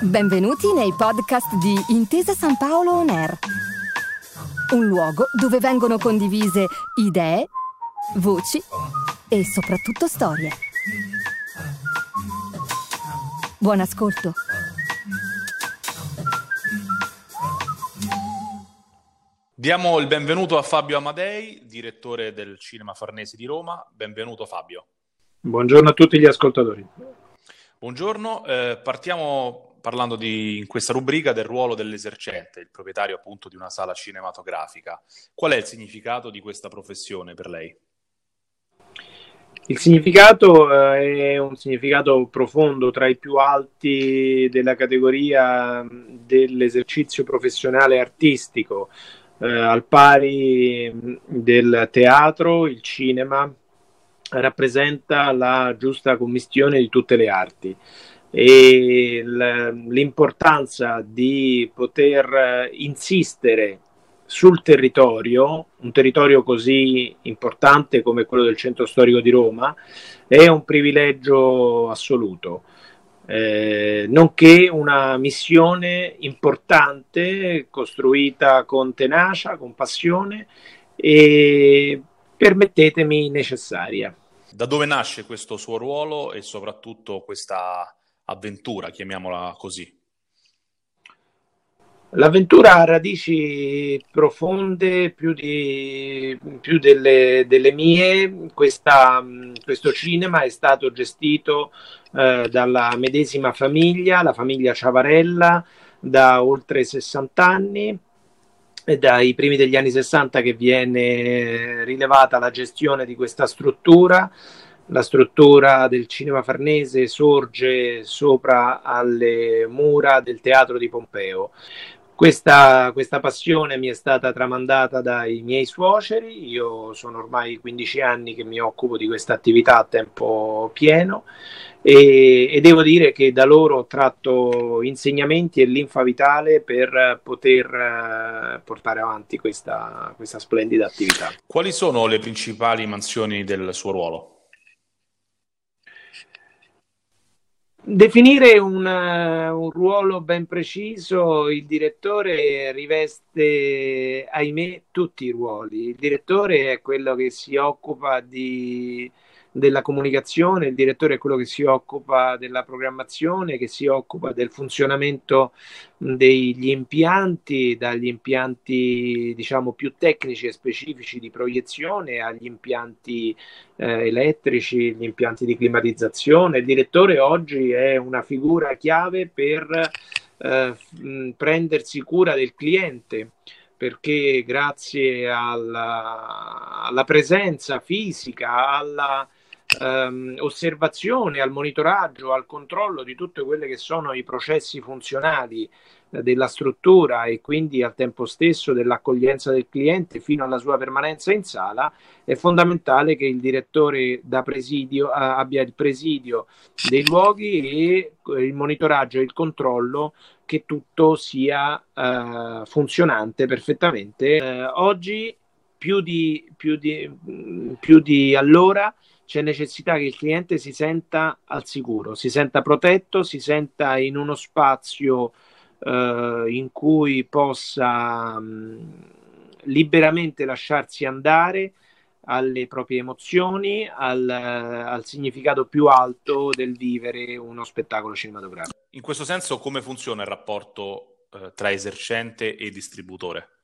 Benvenuti nei podcast di Intesa San Paolo On Air, un luogo dove vengono condivise idee, voci e soprattutto storie. Buon ascolto. Diamo il benvenuto a Fabio Amadei, direttore del Cinema Farnese di Roma. Benvenuto Fabio. Buongiorno a tutti gli ascoltatori. Buongiorno, eh, partiamo parlando di, in questa rubrica del ruolo dell'esercente, il proprietario appunto di una sala cinematografica. Qual è il significato di questa professione per lei? Il significato eh, è un significato profondo, tra i più alti della categoria dell'esercizio professionale artistico, eh, al pari del teatro, il cinema rappresenta la giusta commistione di tutte le arti e l'importanza di poter eh, insistere sul territorio, un territorio così importante come quello del centro storico di Roma, è un privilegio assoluto, eh, nonché una missione importante costruita con tenacia, con passione e permettetemi necessaria. Da dove nasce questo suo ruolo e soprattutto questa avventura, chiamiamola così? L'avventura ha radici profonde più, di, più delle, delle, mie. Questa, questo cinema è stato gestito eh, dalla medesima famiglia, la famiglia Ciavarella, da oltre 60 anni. È dai primi degli anni 60 che viene rilevata la gestione di questa struttura la struttura del cinema farnese sorge sopra alle mura del teatro di Pompeo. Questa, questa, passione mi è stata tramandata dai miei suoceri, io sono ormai 15 anni che mi occupo di questa attività a tempo pieno e, e, devo dire che da loro ho tratto insegnamenti e linfa vitale per poter uh, portare avanti questa, questa splendida attività. Quali sono le principali mansioni del suo ruolo? Definire un, un, ruolo ben preciso, il direttore riveste, ahimè, tutti i ruoli. Il direttore è quello che si occupa di della comunicazione, il direttore è quello che si occupa della programmazione, che si occupa del funzionamento degli impianti, dagli impianti diciamo più tecnici e specifici di proiezione agli impianti eh, elettrici, gli impianti di climatizzazione. Il direttore oggi è una figura chiave per eh, prendersi cura del cliente perché grazie alla, alla presenza fisica, alla ehm, osservazione, al monitoraggio, al controllo di tutti quelli che sono i processi funzionali eh, della struttura e quindi al tempo stesso dell'accoglienza del cliente fino alla sua permanenza in sala, è fondamentale che il direttore da presidio, eh, abbia il presidio dei luoghi e il monitoraggio e il controllo che tutto sia eh, funzionante perfettamente. Eh, oggi più di, più, di, più di allora c'è necessità che il cliente si senta al sicuro, si senta protetto, si senta in uno spazio eh, in cui possa mh, liberamente lasciarsi andare alle proprie emozioni, al, al, significato più alto del vivere uno spettacolo cinematografico. In questo senso, come funziona il rapporto eh, tra esercente e distributore?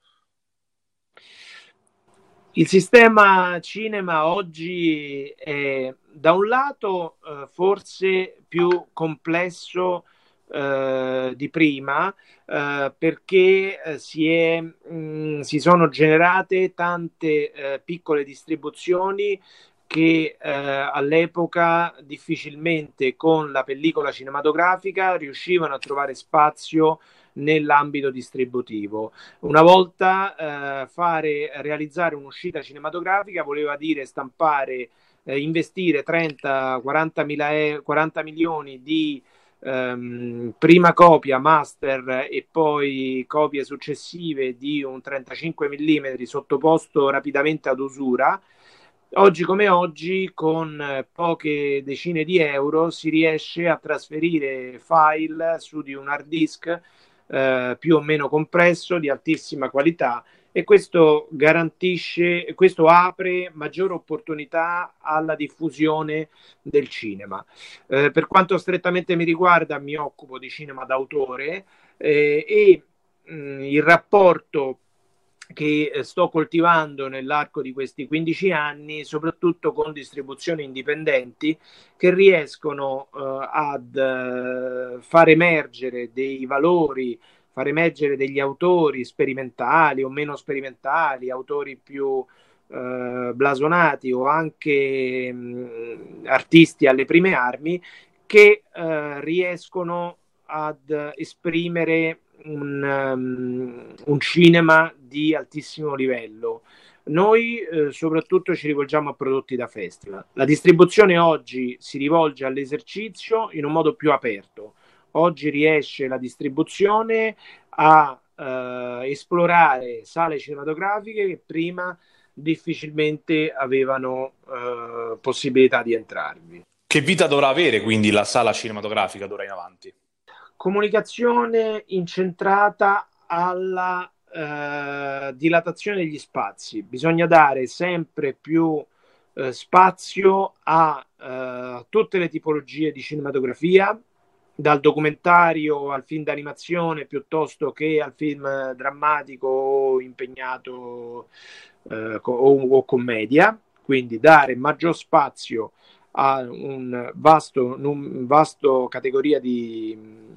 Il sistema cinema oggi è da un lato eh, forse più complesso eh, di prima eh, perché eh, si, è, mh, mm, si, sono generate tante eh, piccole distribuzioni che eh, all'epoca difficilmente con la pellicola cinematografica riuscivano a trovare spazio nell'ambito distributivo. Una volta eh, fare, realizzare un'uscita cinematografica voleva dire stampare, eh, investire 30-40 e- 40 milioni di ehm, prima copia master e poi copie successive di un 35 mm sottoposto rapidamente ad usura Oggi come oggi, con poche decine di euro, si riesce a trasferire file su di un hard disk eh, più o meno compresso di altissima qualità e questo garantisce, questo apre maggiore opportunità alla diffusione del cinema. Eh, per quanto strettamente mi riguarda, mi occupo di cinema d'autore eh, e mh, mm, il rapporto che eh, sto coltivando nell'arco di questi 15 anni, soprattutto con distribuzioni indipendenti che riescono eh, ad eh, far emergere dei valori, far emergere degli autori sperimentali o meno sperimentali, autori più eh, blasonati o anche mh, artisti alle prime armi che eh, riescono ad esprimere un, um, un cinema di altissimo livello. Noi eh, soprattutto ci rivolgiamo a prodotti da festival. La distribuzione oggi si rivolge all'esercizio in un modo più aperto. Oggi riesce la distribuzione a eh, esplorare sale cinematografiche che prima difficilmente avevano eh, possibilità di entrarvi. Che vita dovrà avere quindi la sala cinematografica d'ora in avanti? Comunicazione incentrata alla eh, dilatazione degli spazi. Bisogna dare sempre più eh, spazio a eh, tutte le tipologie di cinematografia, dal documentario al film d'animazione piuttosto che al film drammatico o impegnato eh, o, o commedia. Quindi dare maggior spazio a un vasto, un vasto categoria di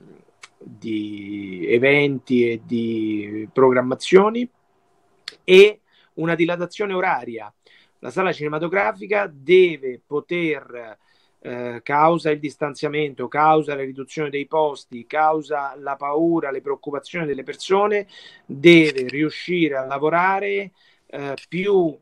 di eventi e di programmazioni e una dilatazione oraria. La sala cinematografica deve poter, eh, causa il distanziamento, causa la riduzione dei posti, causa la paura, le preoccupazioni delle persone, deve riuscire a lavorare eh, più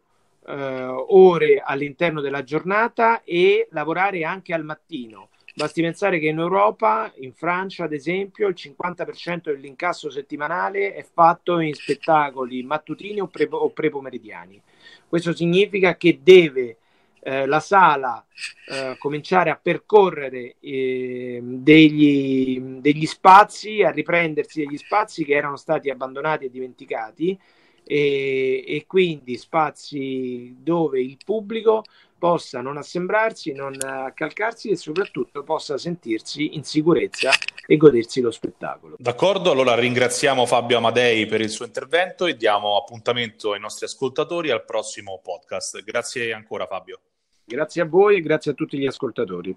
eh, ore all'interno della giornata e lavorare anche al mattino Basti pensare che in Europa, in Francia ad esempio, il 50% dell'incasso settimanale è fatto in spettacoli mattutini o, pre- o prepomeridiani. Questo significa che deve eh, la sala eh, cominciare a percorrere eh, degli, degli spazi, a riprendersi degli spazi che erano stati abbandonati e dimenticati e, e quindi spazi dove il pubblico possa non assembrarsi, non accalcarsi e soprattutto possa sentirsi in sicurezza e godersi lo spettacolo. D'accordo, allora ringraziamo Fabio Amadei per il suo intervento e diamo appuntamento ai nostri ascoltatori al prossimo podcast. Grazie ancora Fabio. Grazie a voi e grazie a tutti gli ascoltatori.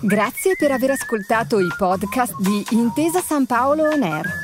Grazie per aver ascoltato i podcast di Intesa San Paolo On Air.